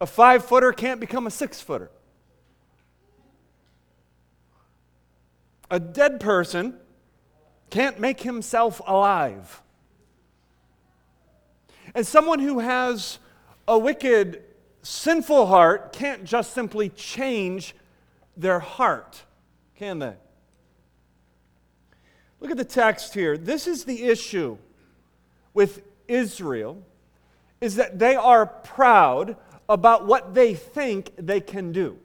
A five footer can't become a six footer. A dead person can't make himself alive. And someone who has a wicked, sinful heart can't just simply change their heart, can they? Look at the text here. This is the issue with Israel is that they are proud about what they think they can do.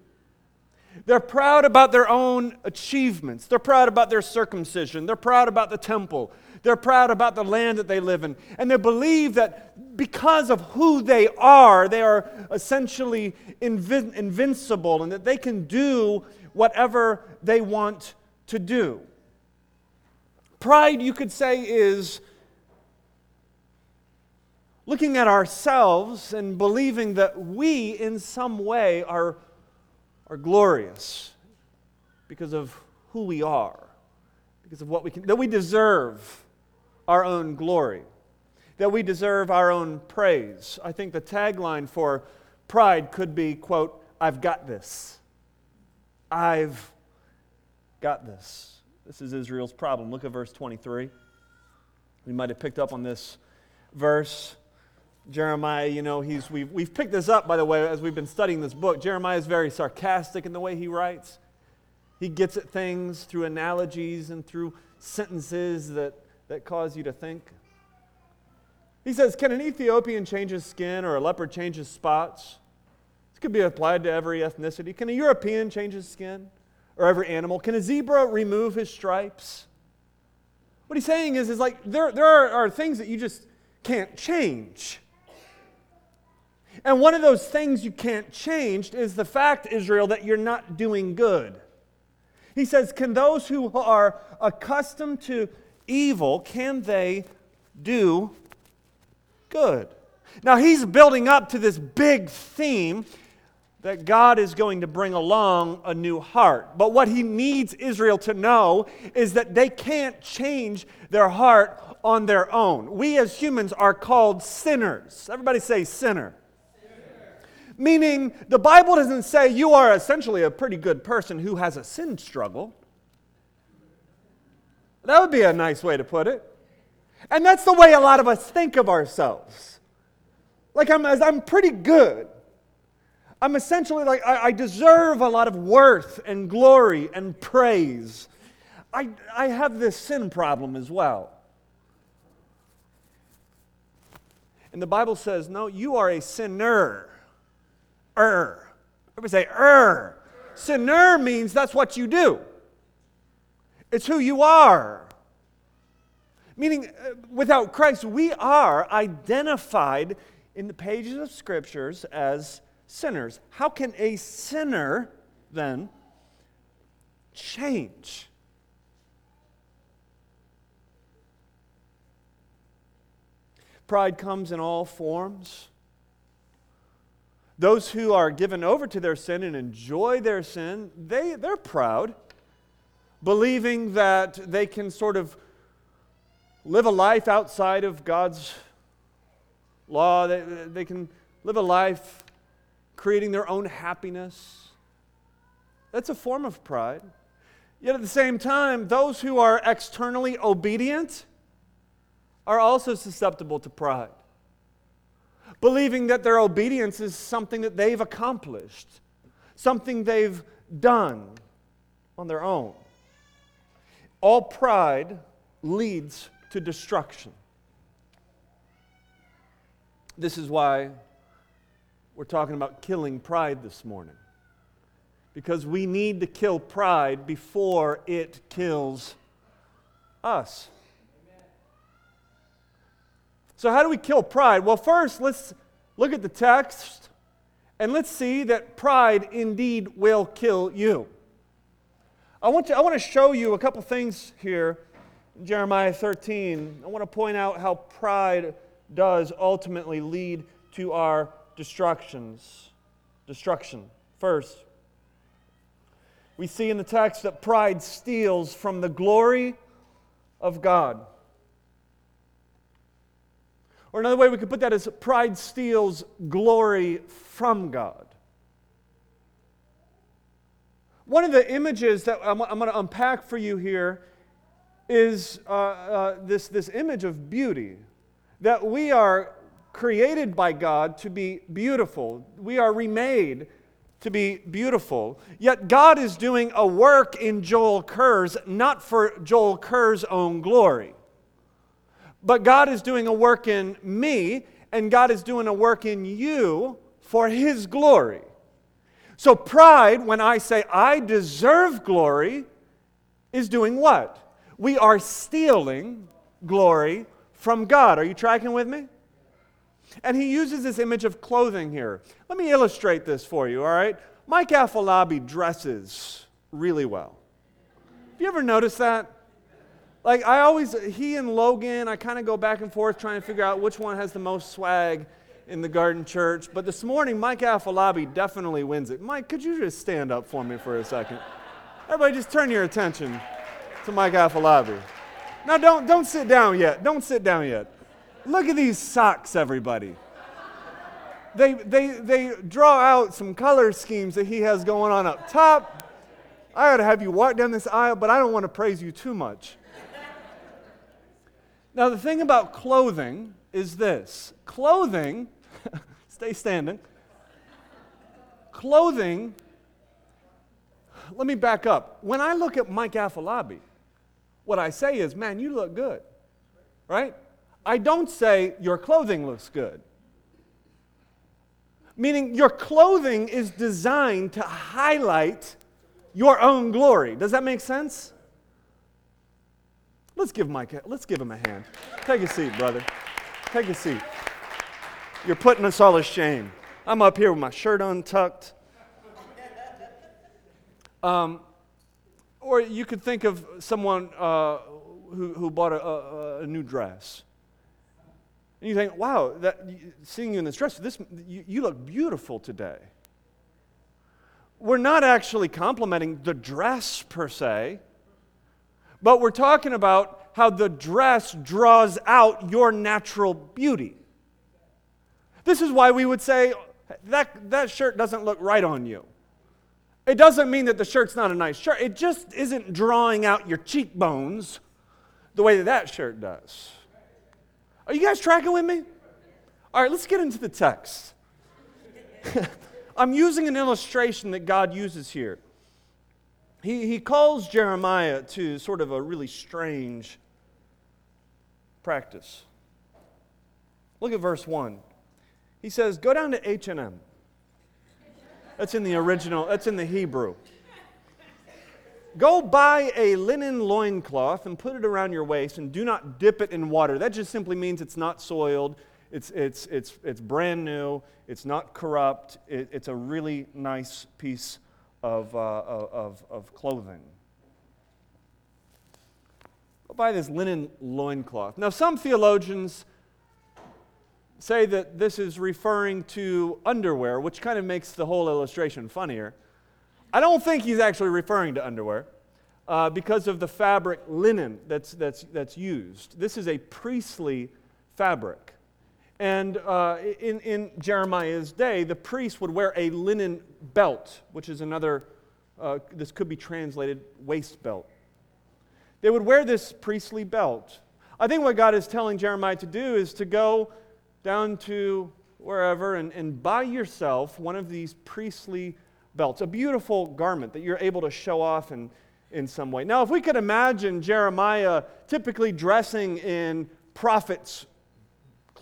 They're proud about their own achievements. They're proud about their circumcision. They're proud about the temple. They're proud about the land that they live in. And they believe that because of who they are, they are essentially invin- invincible and that they can do whatever they want to do. Pride, you could say, is looking at ourselves and believing that we, in some way, are, are glorious because of who we are, because of what we can, that we deserve our own glory, that we deserve our own praise. I think the tagline for pride could be, quote, I've got this. I've got this. This is Israel's problem. Look at verse 23. We might have picked up on this verse. Jeremiah, you know, he's, we've, we've picked this up, by the way, as we've been studying this book. Jeremiah is very sarcastic in the way he writes. He gets at things through analogies and through sentences that, that cause you to think. He says, Can an Ethiopian change his skin or a leopard change his spots? This could be applied to every ethnicity. Can a European change his skin? or every animal? Can a zebra remove his stripes? What he's saying is, is like there, there are, are things that you just can't change. And one of those things you can't change is the fact, Israel, that you're not doing good. He says, Can those who are accustomed to evil, can they do good? Now he's building up to this big theme that God is going to bring along a new heart. But what he needs Israel to know is that they can't change their heart on their own. We as humans are called sinners. Everybody say sinner. Meaning, the Bible doesn't say you are essentially a pretty good person who has a sin struggle. That would be a nice way to put it. And that's the way a lot of us think of ourselves. Like, I'm, I'm pretty good. I'm essentially like, I, I deserve a lot of worth and glory and praise. I, I have this sin problem as well. And the Bible says, no, you are a sinner. Er. Everybody say, er. Sinner means that's what you do, it's who you are. Meaning, uh, without Christ, we are identified in the pages of scriptures as sinners. How can a sinner then change? Pride comes in all forms. Those who are given over to their sin and enjoy their sin, they, they're proud, believing that they can sort of live a life outside of God's law. They, they can live a life creating their own happiness. That's a form of pride. Yet at the same time, those who are externally obedient are also susceptible to pride, believing that their obedience is something that they've accomplished, something they've done on their own. All pride leads to destruction. This is why we're talking about killing pride this morning. Because we need to kill pride before it kills us. So, how do we kill pride? Well, first, let's look at the text and let's see that pride indeed will kill you. I want to, I want to show you a couple things here Jeremiah 13. I want to point out how pride does ultimately lead to our destructions. Destruction. First, we see in the text that pride steals from the glory of God. Or another way we could put that is pride steals glory from God. One of the images that I'm, I'm going to unpack for you here is uh, uh, this, this image of beauty. That we are created by God to be beautiful, we are remade to be beautiful. Yet God is doing a work in Joel Kurz, not for Joel Kurz's own glory. But God is doing a work in me, and God is doing a work in you for His glory. So, pride, when I say I deserve glory, is doing what? We are stealing glory from God. Are you tracking with me? And he uses this image of clothing here. Let me illustrate this for you, all right? Mike Afolabi dresses really well. Have you ever noticed that? Like, I always, he and Logan, I kind of go back and forth trying to figure out which one has the most swag in the garden church. But this morning, Mike Afolabi definitely wins it. Mike, could you just stand up for me for a second? Everybody, just turn your attention to Mike Afolabi. Now, don't, don't sit down yet. Don't sit down yet. Look at these socks, everybody. They, they, they draw out some color schemes that he has going on up top. I ought to have you walk down this aisle, but I don't want to praise you too much. Now, the thing about clothing is this clothing, stay standing, clothing, let me back up. When I look at Mike Afolabi, what I say is, man, you look good, right? I don't say your clothing looks good. Meaning, your clothing is designed to highlight your own glory. Does that make sense? Let's give Mike, let's give him a hand. Take a seat, brother. Take a seat. You're putting us all to shame. I'm up here with my shirt untucked. Um, or you could think of someone uh, who, who bought a, a, a new dress. And you think, wow, that, seeing you in this dress, this, you, you look beautiful today. We're not actually complimenting the dress per se, but we're talking about how the dress draws out your natural beauty. This is why we would say, that, that shirt doesn't look right on you. It doesn't mean that the shirt's not a nice shirt. It just isn't drawing out your cheekbones the way that that shirt does. Are you guys tracking with me? All right, let's get into the text. I'm using an illustration that God uses here. He, he calls Jeremiah to sort of a really strange practice. Look at verse 1. He says, Go down to H&M. That's in the original, that's in the Hebrew. Go buy a linen loincloth and put it around your waist and do not dip it in water. That just simply means it's not soiled, it's, it's, it's, it's brand new, it's not corrupt, it, it's a really nice piece of, uh, of, of clothing. Go buy this linen loincloth. Now, some theologians say that this is referring to underwear, which kind of makes the whole illustration funnier. I don't think he's actually referring to underwear uh, because of the fabric linen that's, that's, that's used. This is a priestly fabric. And uh, in, in Jeremiah's day, the priest would wear a linen belt, which is another, uh, this could be translated waist belt. They would wear this priestly belt. I think what God is telling Jeremiah to do is to go down to wherever and, and buy yourself one of these priestly belts, a beautiful garment that you're able to show off in, in some way. Now, if we could imagine Jeremiah typically dressing in prophet's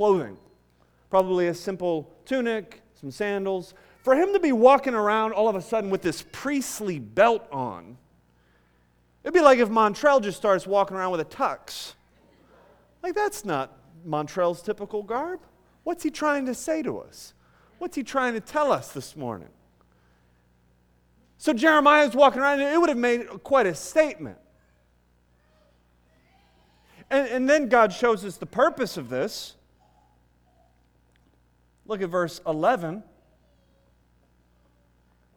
clothing, probably a simple tunic, some sandals, for him to be walking around all of a sudden with this priestly belt on, it'd be like if Montrell just starts walking around with a tux. Like, that's not Montrell's typical garb. What's he trying to say to us? What's he trying to tell us this morning? So Jeremiah is walking around, and it would have made quite a statement. And, and then God shows us the purpose of this. Look at verse 11.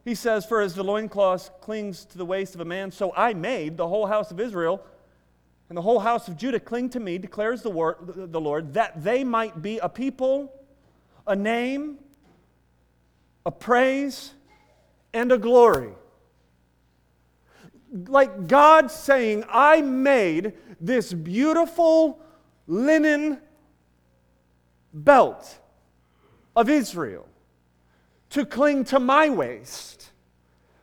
He says, For as the loincloth clings to the waist of a man, so I made the whole house of Israel and the whole house of Judah cling to me, declares the, the Lord, that they might be a people, a name, a praise, and a glory. Like God saying, I made this beautiful linen belt of Israel to cling to my waist,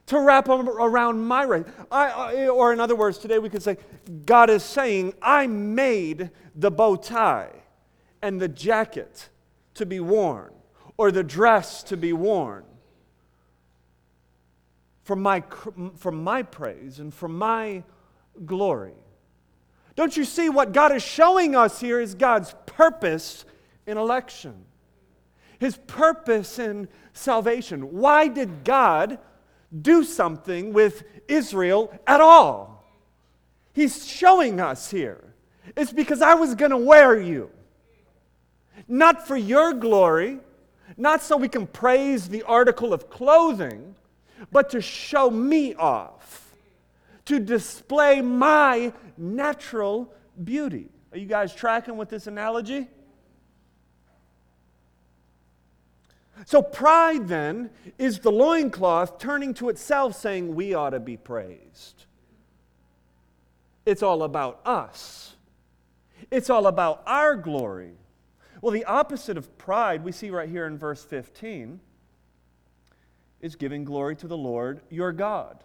to wrap around my waist. I, or, in other words, today we could say, God is saying, I made the bow tie and the jacket to be worn, or the dress to be worn for my, for my praise and for my glory. Don't you see what God is showing us here is God's purpose in election? His purpose in salvation. Why did God do something with Israel at all? He's showing us here. It's because I was going to wear you. Not for your glory, not so we can praise the article of clothing, but to show me off, to display my natural beauty. Are you guys tracking with this analogy? So, pride then is the loincloth turning to itself saying, We ought to be praised. It's all about us, it's all about our glory. Well, the opposite of pride we see right here in verse 15 is giving glory to the Lord your God.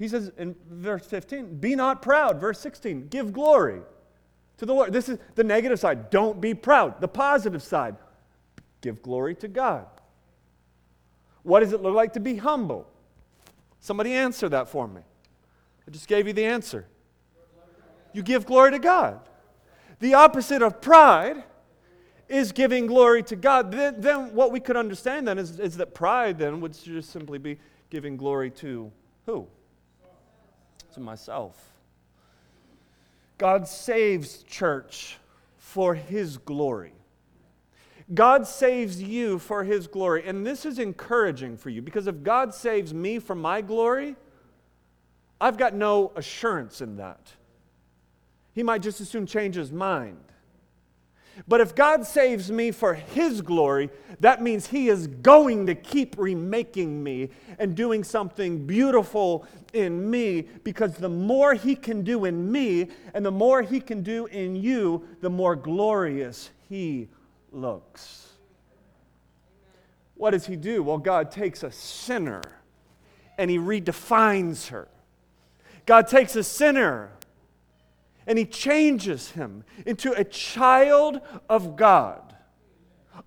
He says in verse 15, Be not proud. Verse 16, Give glory to the Lord. This is the negative side. Don't be proud. The positive side, Give glory to God. What does it look like to be humble? Somebody answer that for me. I just gave you the answer. You give glory to God. The opposite of pride is giving glory to God. Then, then what we could understand then is, is that pride then would just simply be giving glory to who? To myself. God saves church for his glory. God saves you for his glory. And this is encouraging for you because if God saves me for my glory, I've got no assurance in that. He might just as soon change his mind. But if God saves me for His glory, that means He is going to keep remaking me and doing something beautiful in me because the more He can do in me and the more He can do in you, the more glorious He looks. What does he do? Well, God takes a sinner and he redefines her. God takes a sinner and he changes him into a child of God.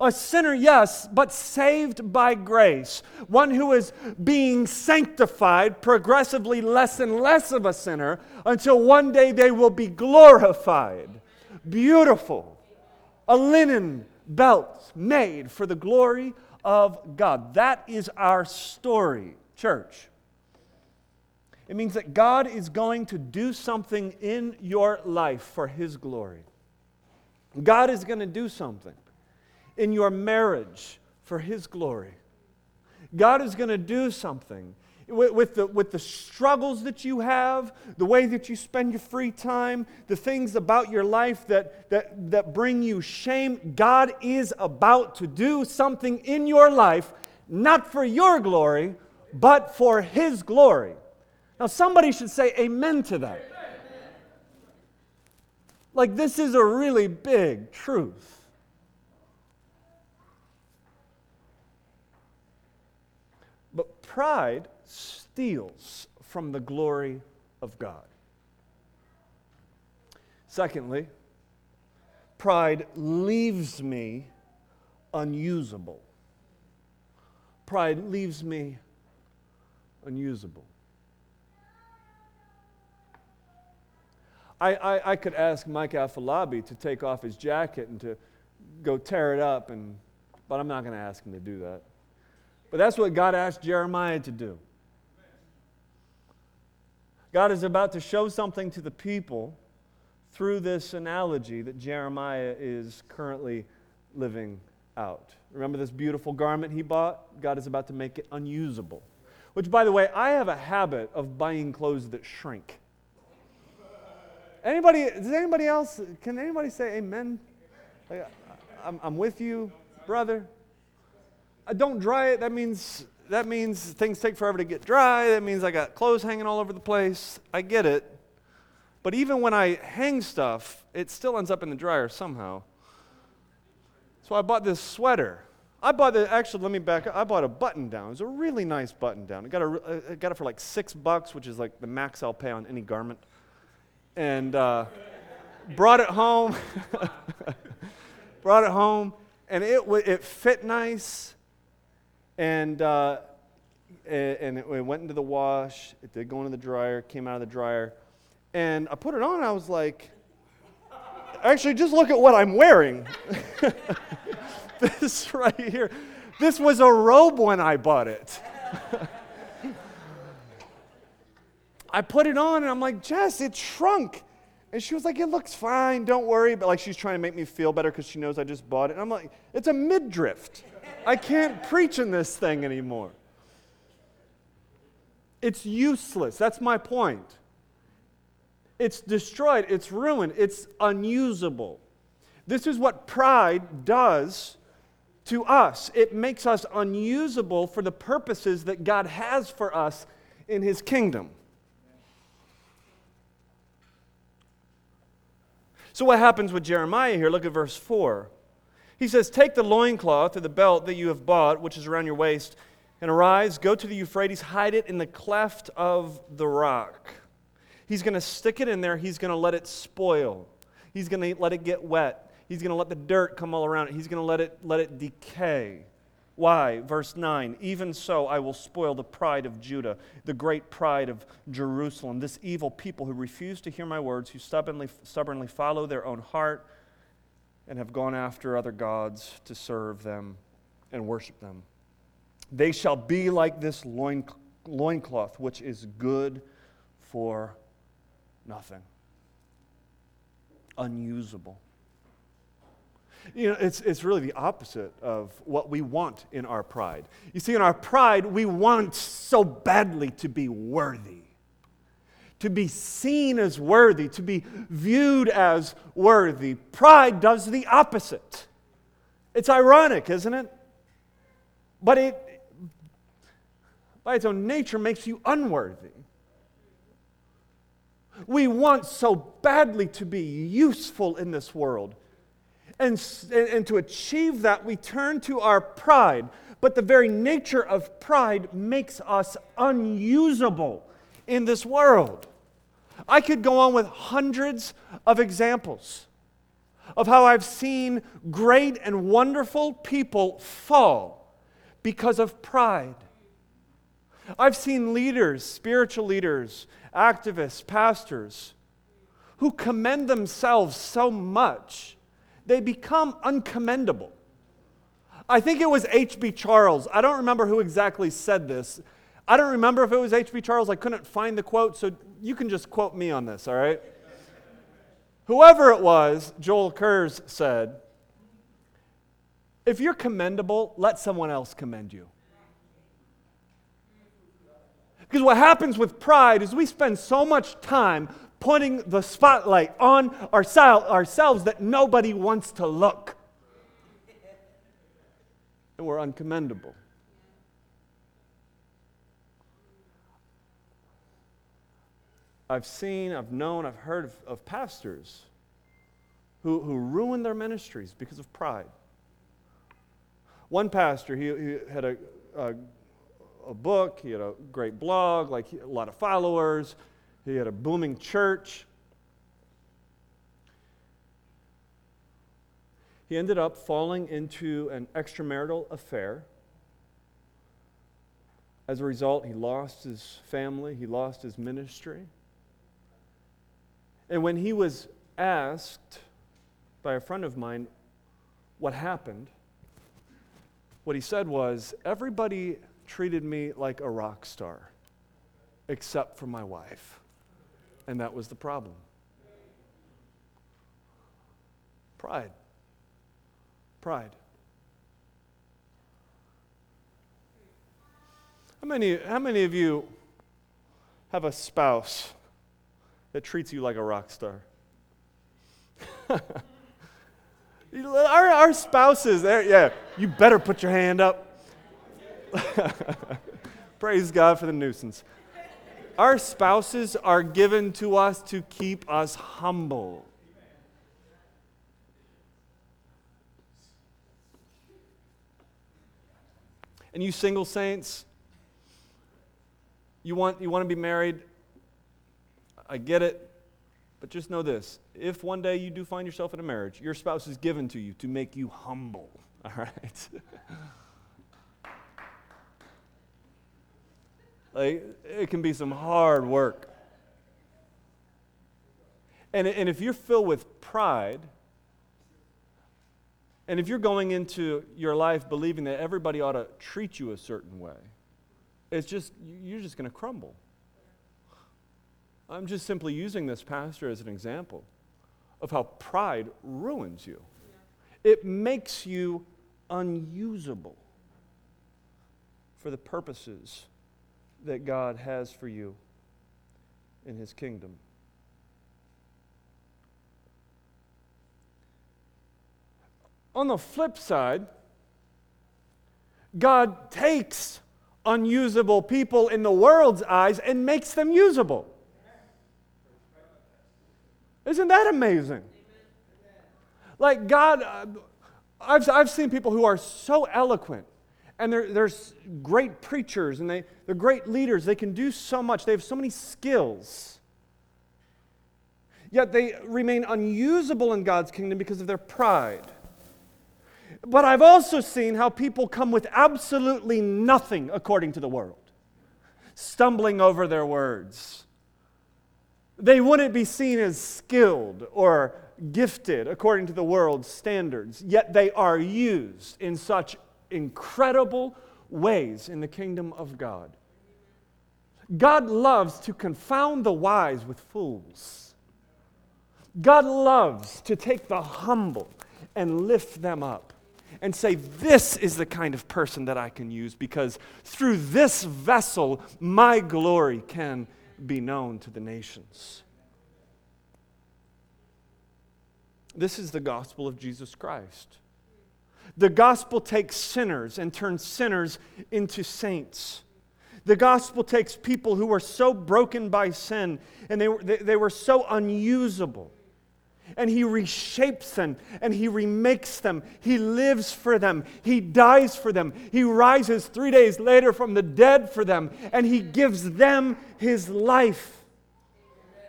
A sinner, yes, but saved by grace. One who is being sanctified, progressively less and less of a sinner, until one day they will be glorified, beautiful, a linen belts made for the glory of God. That is our story, church. It means that God is going to do something in your life for His glory. God is going to do something in your marriage for His glory. God is going to do something with, with, the, with the struggles that you have, the way that you spend your free time, the things about your life that, that, that bring you shame, God is about to do something in your life, not for your glory, but for His glory. Now, somebody should say amen to that. Like, this is a really big truth. But pride steals from the glory of God. Secondly, pride leaves me unusable. Pride leaves me unusable. I, I, I, could ask Mike Afolabi to take off his jacket and to go tear it up, and, but I'm not going to ask him to do that. But that's what God asked Jeremiah to do. God is about to show something to the people through this analogy that Jeremiah is currently living out. Remember this beautiful garment he bought? God is about to make it unusable. Which, by the way, I have a habit of buying clothes that shrink. Anybody, does anybody else, can anybody say amen? Like, I'm, I'm with you, brother. I don't dry it. That means, that means things take forever to get dry. That means I got clothes hanging all over the place. I get it. But even when I hang stuff, it still ends up in the dryer somehow. So I bought this sweater. I bought the actually, let me back up. I bought a button down. It was a really nice button down. I got, a, I got it for like six bucks, which is like the max I'll pay on any garment. And uh, brought it home. brought it home, and it, it fit nice. And, uh, and it, went into the wash. It did go into the dryer, came out of the dryer. And I put it on, I was like, actually, just look at what I'm wearing. this right here. This was a robe when I bought it. I put it on and I'm like, Jess, it shrunk. And she was like, It looks fine, don't worry. But like, she's trying to make me feel better because she knows I just bought it. And I'm like, It's a midriff. I can't preach in this thing anymore. It's useless. That's my point. It's destroyed, it's ruined, it's unusable. This is what pride does to us. It makes us unusable for the purposes that God has for us in His kingdom. So, what happens with Jeremiah here? Look at verse 4. He says, Take the loincloth or the belt that you have bought, which is around your waist, and arise, go to the Euphrates, hide it in the cleft of the rock. He's going to stick it in there, he's going to let it spoil, he's going to let it get wet. He's going to let the dirt come all around it. He's going to let it, let it decay. Why? Verse 9 Even so, I will spoil the pride of Judah, the great pride of Jerusalem, this evil people who refuse to hear my words, who stubbornly, stubbornly follow their own heart, and have gone after other gods to serve them and worship them. They shall be like this loin, loincloth, which is good for nothing, unusable. You know, it's, it's really the opposite of what we want in our pride. You see, in our pride, we want so badly to be worthy, to be seen as worthy, to be viewed as worthy. Pride does the opposite. It's ironic, isn't it? But it, by its own nature, makes you unworthy. We want so badly to be useful in this world and, and to achieve that, we turn to our pride. But the very nature of pride makes us unusable in this world. I could go on with hundreds of examples of how I've seen great and wonderful people fall because of pride. I've seen leaders, spiritual leaders, activists, pastors, who commend themselves so much they become uncommendable. I think it was H.B. Charles. I don't remember who exactly said this. I don't remember if it was H.B. Charles. I couldn't find the quote, so you can just quote me on this, all right? Whoever it was, Joel Kurz said, if you're commendable, let someone else commend you. Because what happens with pride is we spend so much time putting the spotlight on ourselves that nobody wants to look. And we're uncommendable. I've seen, I've known, I've heard of, of pastors who, who ruin their ministries because of pride. One pastor, he, he had a, a, a, book, he had a great blog, like a lot of followers. He had a booming church. He ended up falling into an extramarital affair. As a result, he lost his family, he lost his ministry. And when he was asked by a friend of mine what happened, what he said was, Everybody treated me like a rock star, except for my wife. And that was the problem. Pride. Pride. How many, how many of you have a spouse that treats you like a rock star? our, our spouses, eh, yeah, you better put your hand up. Praise God for the nuisance. Our spouses are given to us to keep us humble. And you single saints, you want, you want to be married? I get it. But just know this if one day you do find yourself in a marriage, your spouse is given to you to make you humble. All right? like, it can be some hard work. And, and if you're filled with pride, and if you're going into your life believing that everybody ought to treat you a certain way, it's just, you're just going to crumble. I'm just simply using this pastor as an example of how pride ruins you. It makes you unusable for the purposes that God has for you in His kingdom. On the flip side, God takes unusable people in the world's eyes and makes them usable. Isn't that amazing? Like, God, uh, I've, I've seen people who are so eloquent and they're, they're great preachers and they, they're great leaders. They can do so much, they have so many skills. Yet they remain unusable in God's kingdom because of their pride. But I've also seen how people come with absolutely nothing according to the world, stumbling over their words. They wouldn't be seen as skilled or gifted according to the world's standards, yet they are used in such incredible ways in the kingdom of God. God loves to confound the wise with fools. God loves to take the humble and lift them up and say, This is the kind of person that I can use because through this vessel, my glory can be known to the nations. This is the gospel of Jesus Christ. The gospel takes sinners and turns sinners into saints. The gospel takes people who were so broken by sin and they were, they, they were so unusable and he reshapes them and he remakes them. He lives for them. He dies for them. He rises three days later from the dead for them and he gives them his life.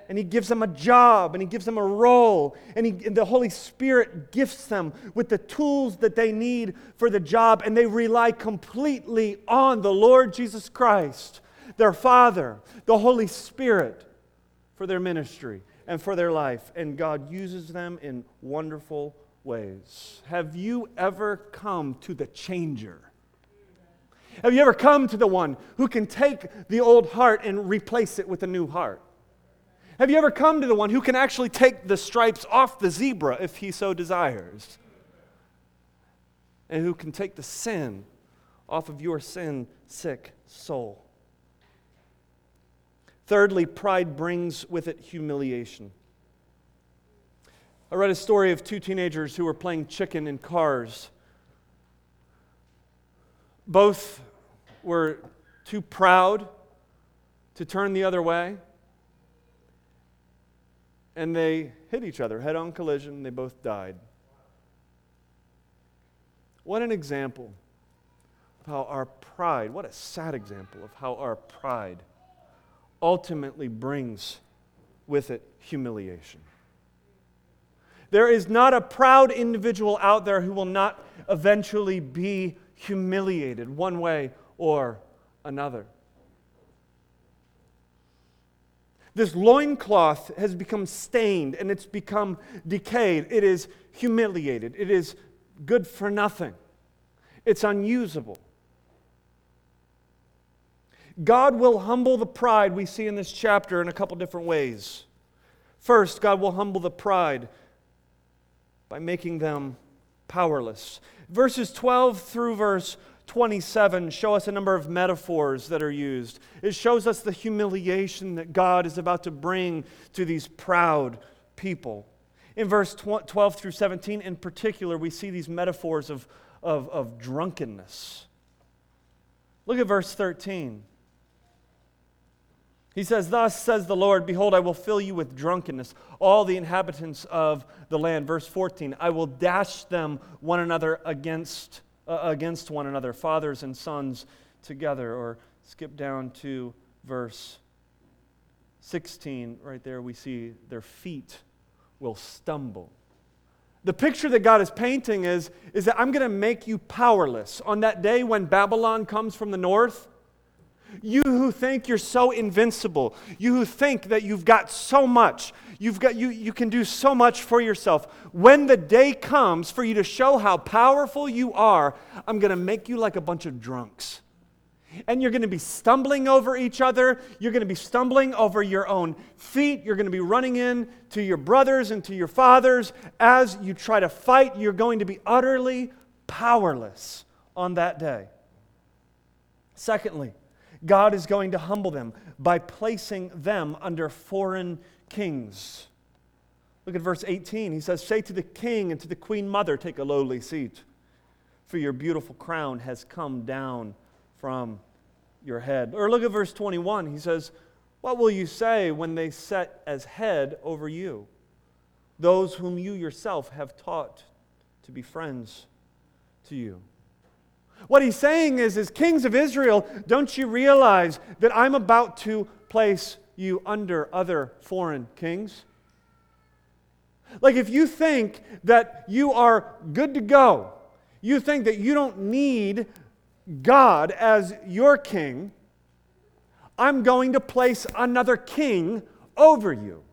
And he gives them a job and he gives them a role and, he, and the Holy Spirit gifts them with the tools that they need for the job and they rely completely on the Lord Jesus Christ, their Father, the Holy Spirit for their ministry and for their life, and God uses them in wonderful ways. Have you ever come to the changer? Have you ever come to the one who can take the old heart and replace it with a new heart? Have you ever come to the one who can actually take the stripes off the zebra if he so desires? And who can take the sin off of your sin sick soul? Thirdly, pride brings with it humiliation. I read a story of two teenagers who were playing chicken in cars. Both were too proud to turn the other way. And they hit each other, head on collision. They both died. What an example of how our pride, what a sad example of how our pride ultimately brings with it humiliation. There is not a proud individual out there who will not eventually be humiliated one way or another. This loincloth has become stained and it's become decayed. It is humiliated. It is good for nothing. It's unusable. God will humble the pride we see in this chapter in a couple different ways. First, God will humble the pride by making them powerless. Verses 12 through verse 27 show us a number of metaphors that are used. It shows us the humiliation that God is about to bring to these proud people. In verse 12 through 17, in particular, we see these metaphors of, of, of drunkenness. Look at verse 13. He says, Thus says the Lord, Behold, I will fill you with drunkenness, all the inhabitants of the land. Verse 14, I will dash them one another against, uh, against one another, fathers and sons together. Or skip down to verse 16. Right there, we see their feet will stumble. The picture that God is painting is, is that I'm going to make you powerless. On that day when Babylon comes from the north, you who think you're so invincible, you who think that you've got so much, you've got, you, you can do so much for yourself. When the day comes for you to show how powerful you are, I'm going to make you like a bunch of drunks. And you're going to be stumbling over each other. You're going to be stumbling over your own feet. You're going to be running in to your brothers and to your fathers. As you try to fight, you're going to be utterly powerless on that day. Secondly, God is going to humble them by placing them under foreign kings. Look at verse 18. He says, Say to the king and to the queen mother, Take a lowly seat, for your beautiful crown has come down from your head. Or look at verse 21. He says, What will you say when they set as head over you? Those whom you yourself have taught to be friends to you. What he's saying is, as kings of Israel, don't you realize that I'm about to place you under other foreign kings? Like, if you think that you are good to go, you think that you don't need God as your king, I'm going to place another king over you.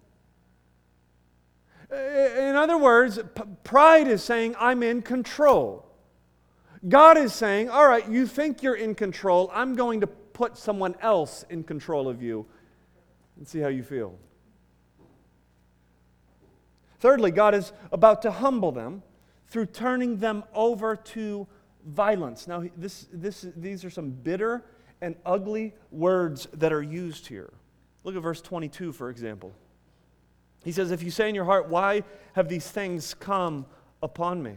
In other words, pride is saying, I'm in control. God is saying, All right, you think you're in control. I'm going to put someone else in control of you and see how you feel. Thirdly, God is about to humble them through turning them over to violence. Now, this, this, these are some bitter and ugly words that are used here. Look at verse 22, for example. He says, If you say in your heart, Why have these things come upon me?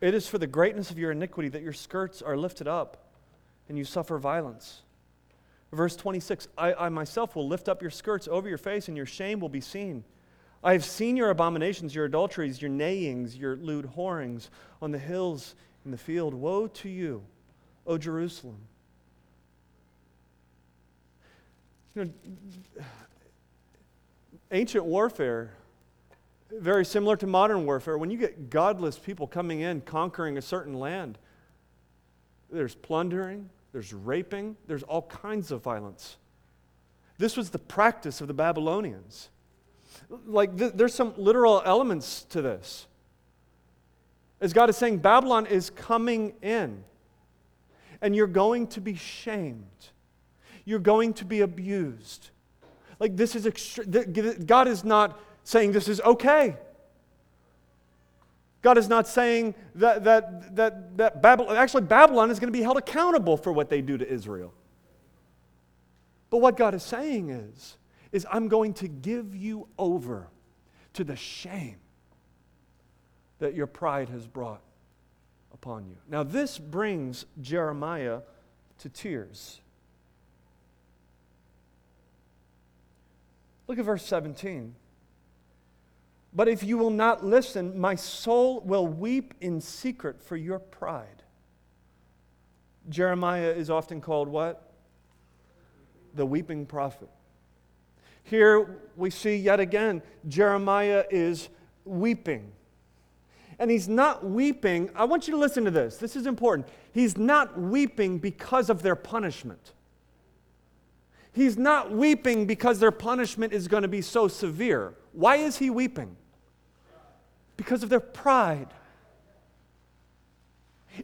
It is for the greatness of your iniquity that your skirts are lifted up and you suffer violence. Verse 26 I, I, myself will lift up your skirts over your face, and your shame will be seen. I have seen your abominations, your adulteries, your neighings, your lewd whorings on the hills in the field. Woe to you, O Jerusalem! You know, ancient warfare very similar to modern warfare. When you get godless people coming in, conquering a certain land, there's plundering, there's raping, there's all kinds of violence. This was the practice of the Babylonians. Like, th- there's some literal elements to this. As God is saying, Babylon is coming in, and you're going to be shamed, you're going to be abused. Like, this is extre- God is not saying this is okay. God is not saying that, that, that, that Babylon, actually, Babylon is going to be held accountable for what they do to Israel. But what God is saying is, is I'm going to give you over to the shame that your pride has brought upon you. Now, this brings Jeremiah to tears. Look at verse 17. But if you will not listen, my soul will weep in secret for your pride. Jeremiah is often called what? The weeping prophet. Here we see yet again Jeremiah is weeping. And he's not weeping. I want you to listen to this. This is important. He's not weeping because of their punishment. He's not weeping because their punishment is going to be so severe. Why is he weeping? because of their pride.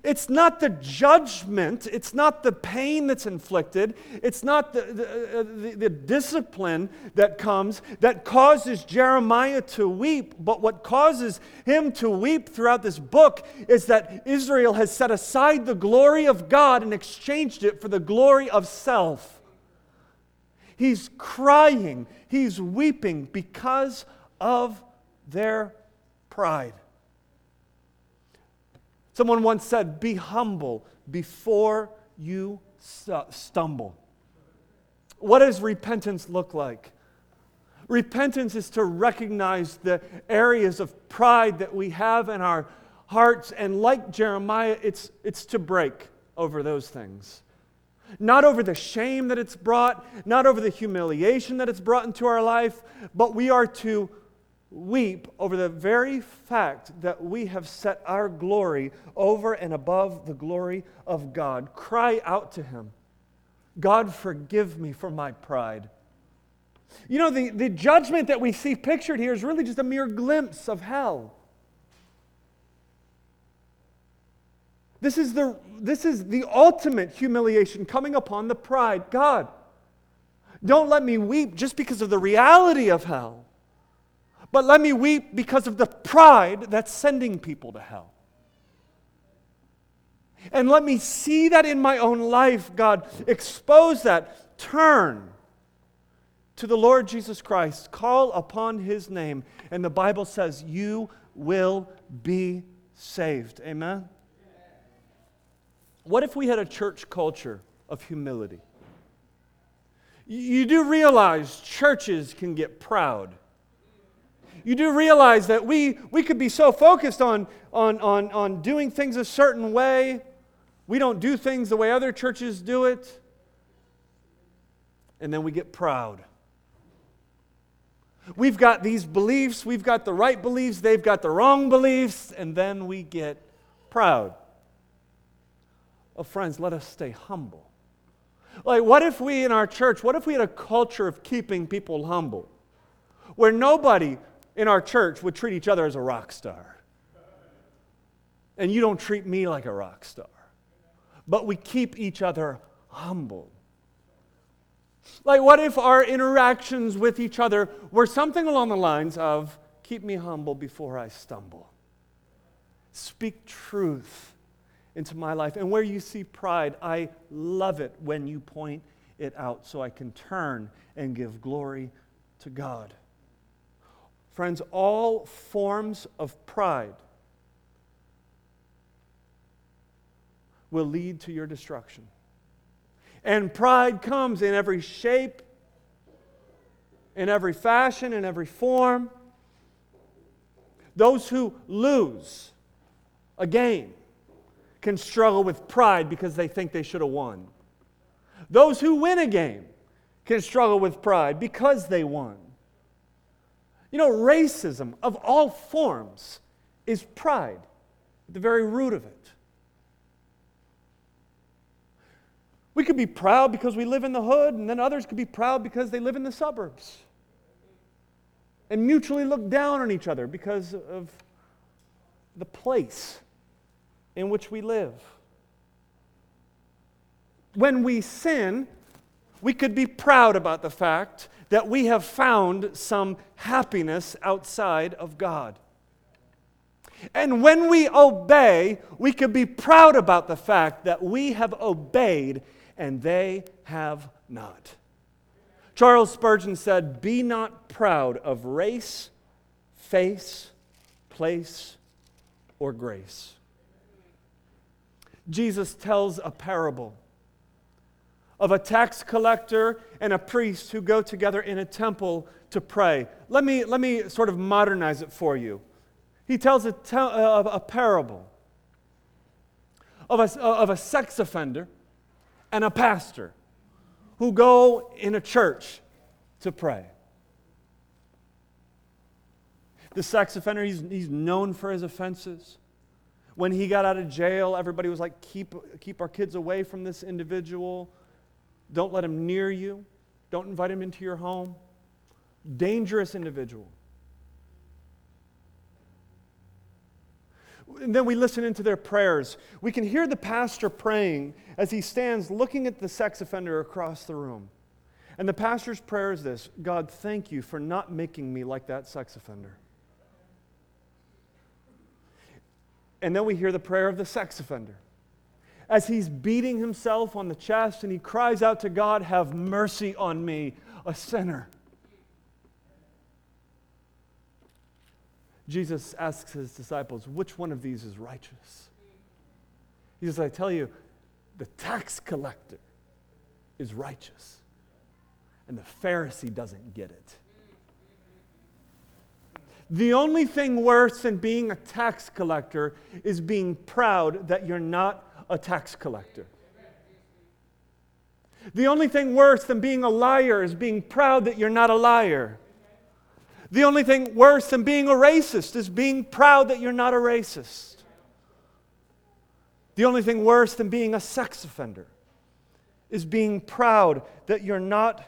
It's not the judgment, it's not the pain that's inflicted, it's not the, the, uh, the, the, discipline that comes that causes Jeremiah to weep. But what causes him to weep throughout this book is that Israel has set aside the glory of God and exchanged it for the glory of self. He's crying, he's weeping because of their pride. Someone once said, Be humble before you stumble. What does repentance look like? Repentance is to recognize the areas of pride that we have in our hearts, and like Jeremiah, it's, it's to break over those things. Not over the shame that it's brought, not over the humiliation that it's brought into our life, but we are to weep over the very fact that we have set our glory over and above the glory of God. Cry out to Him God, forgive me for my pride. You know, the, the judgment that we see pictured here is really just a mere glimpse of hell. This is the, this is the ultimate humiliation coming upon the pride. God, don't let me weep just because of the reality of hell, but let me weep because of the pride that's sending people to hell. And let me see that in my own life, God. Expose that. Turn to the Lord Jesus Christ. Call upon his name. And the Bible says, You will be saved. Amen? What if we had a church culture of humility? You do realize churches can get proud. You do realize that we, we could be so focused on, on, on, on doing things a certain way. We don't do things the way other churches do it. And then we get proud. We've got these beliefs, we've got the right beliefs, they've got the wrong beliefs, and then we get proud. Oh, friends, let us stay humble. Like, what if we in our church, what if we had a culture of keeping people humble? Where nobody in our church would treat each other as a rock star. And you don't treat me like a rock star. But we keep each other humble. Like, what if our interactions with each other were something along the lines of, keep me humble before I stumble? Speak truth into my life. And where you see pride, I love it when you point it out so I can turn and give glory to God. Friends, all forms of pride will lead to your destruction. And pride comes in every shape, in every fashion, in every form. Those who lose a game can struggle with pride because they think they should have won. Those who win a game can struggle with pride because they won. You know, racism of all forms is pride, at the very root of it. We could be proud because we live in the hood, and then others could be proud because they live in the suburbs. And mutually look down on each other because of the place in which we live. When we sin, we could be proud about the fact that we have found some happiness outside of God. And when we obey, we could be proud about the fact that we have obeyed and they have not. Charles Spurgeon said, Be not proud of race, face, place, or grace. Jesus tells a parable of a tax collector and a priest who go together in a temple to pray. Let me, let me sort of modernize it for you. He tells a, te- uh, a parable of a, of a sex offender and a pastor who go in a church to pray. The sex offender, he's, he's known for his offenses. When he got out of jail, everybody was like, keep, keep our kids away from this individual. Don't let him near you. Don't invite him into your home. Dangerous individual. and then we listen into their prayers. We can hear the pastor praying as he stands looking at the sex offender across the room. And the pastor's prayer is this God, thank you for not making me like that sex offender. And then we hear the prayer of the sex offender. As he's beating himself on the chest and he cries out to God, Have mercy on me, a sinner. Jesus asks his disciples, Which one of these is righteous? He says, I tell you, the tax collector is righteous, and the Pharisee doesn't get it. The only thing worse than being a tax collector is being proud that you're not a tax collector. The only thing worse than being a liar is being proud that you're not a liar. The only thing worse than being a racist is being proud that you're not a racist. The only thing worse than being a sex offender is being proud that you're not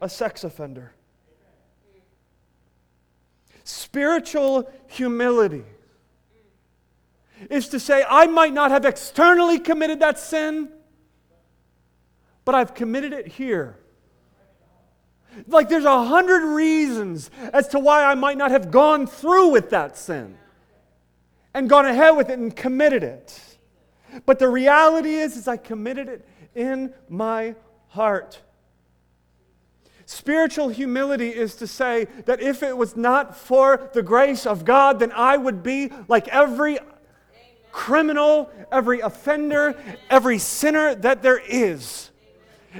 a sex offender. Spiritual humility is to say, I might not have externally committed that sin, but I've committed it here. Like there's a hundred reasons as to why I might not have gone through with that sin and gone ahead with it and committed it. But the reality is, is I committed it in my heart. Spiritual humility is to say that if it was not for the grace of God, then I would be like every criminal, every offender, every sinner that there is.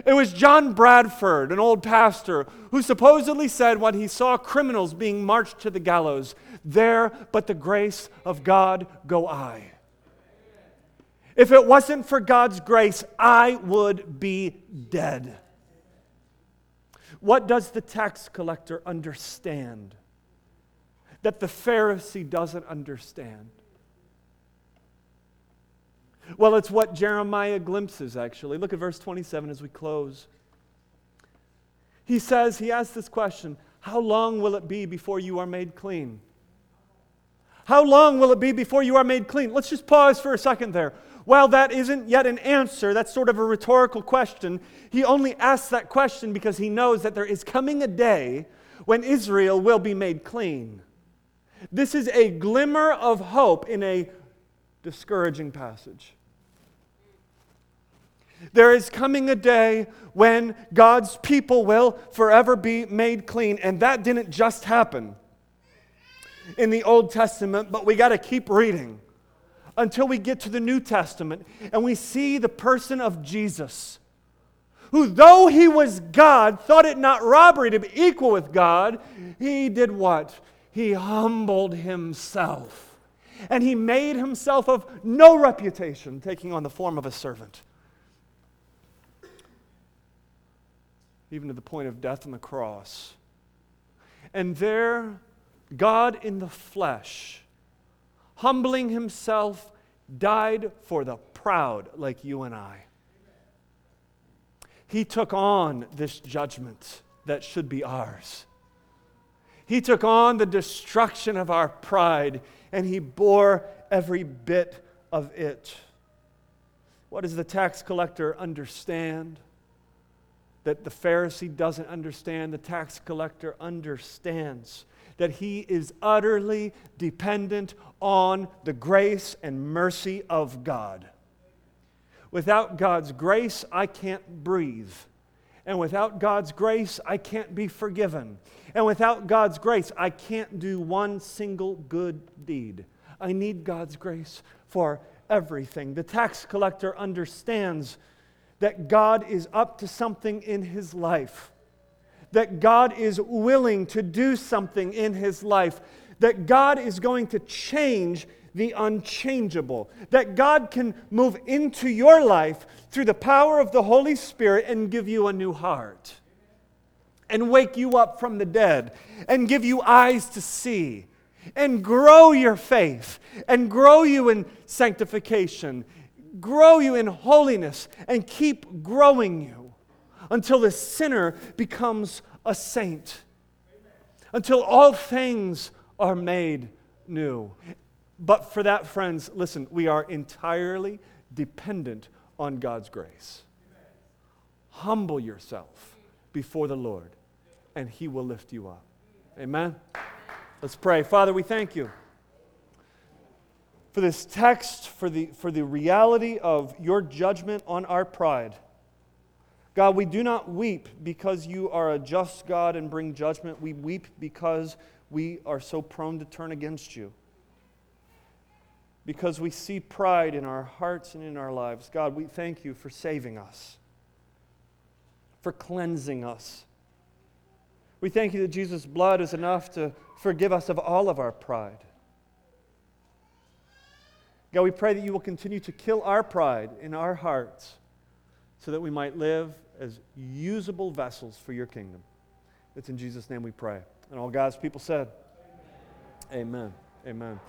It was John Bradford, an old pastor, who supposedly said when he saw criminals being marched to the gallows, There but the grace of God go I. If it wasn't for God's grace, I would be dead. What does the tax collector understand that the Pharisee doesn't understand? Well, it's what Jeremiah glimpses, actually. Look at verse 27 as we close. He says, he asks this question How long will it be before you are made clean? How long will it be before you are made clean? Let's just pause for a second there. While that isn't yet an answer, that's sort of a rhetorical question. He only asks that question because he knows that there is coming a day when Israel will be made clean. This is a glimmer of hope in a discouraging passage. There is coming a day when God's people will forever be made clean, and that didn't just happen in the Old Testament, but we got to keep reading until we get to the New Testament and we see the person of Jesus, who, though he was God, thought it not robbery to be equal with God. He did what? He humbled himself. And he made himself of no reputation, taking on the form of a servant. Even to the point of death on the cross. And there, God in the flesh, humbling himself, died for the proud like you and I. He took on this judgment that should be ours. He took on the destruction of our pride and he bore every bit of it. What does the tax collector understand? That the Pharisee doesn't understand, the tax collector understands that he is utterly dependent on the grace and mercy of God. Without God's grace, I can't breathe. And without God's grace, I can't be forgiven. And without God's grace, I can't do one single good deed. I need God's grace for everything. The tax collector understands that God is up to something in his life that God is willing to do something in his life, that God is going to change the unchangeable, that God can move into your life through the power of the Holy Spirit and give you a new heart, and wake you up from the dead, and give you eyes to see, and grow your faith, and grow you in sanctification, grow you in holiness, and keep growing you until the sinner becomes a saint, until all things are made new. But for that, friends, listen, we are entirely dependent on God's grace. Humble yourself before the Lord, and He will lift you up. Amen? Let's pray. Father, we thank you for this text, for the, for the reality of your judgment on our pride. God, we do not weep because you are a just God and bring judgment. We weep because we are so prone to turn against you. Because we see pride in our hearts and in our lives. God, we thank you for saving us, for cleansing us. We thank you that Jesus' blood is enough to forgive us of all of our pride. God, we pray that you will continue to kill our pride in our hearts so that we might live as usable vessels for your kingdom. It's in Jesus' name we pray. And all God's people said, Amen. Amen. Amen.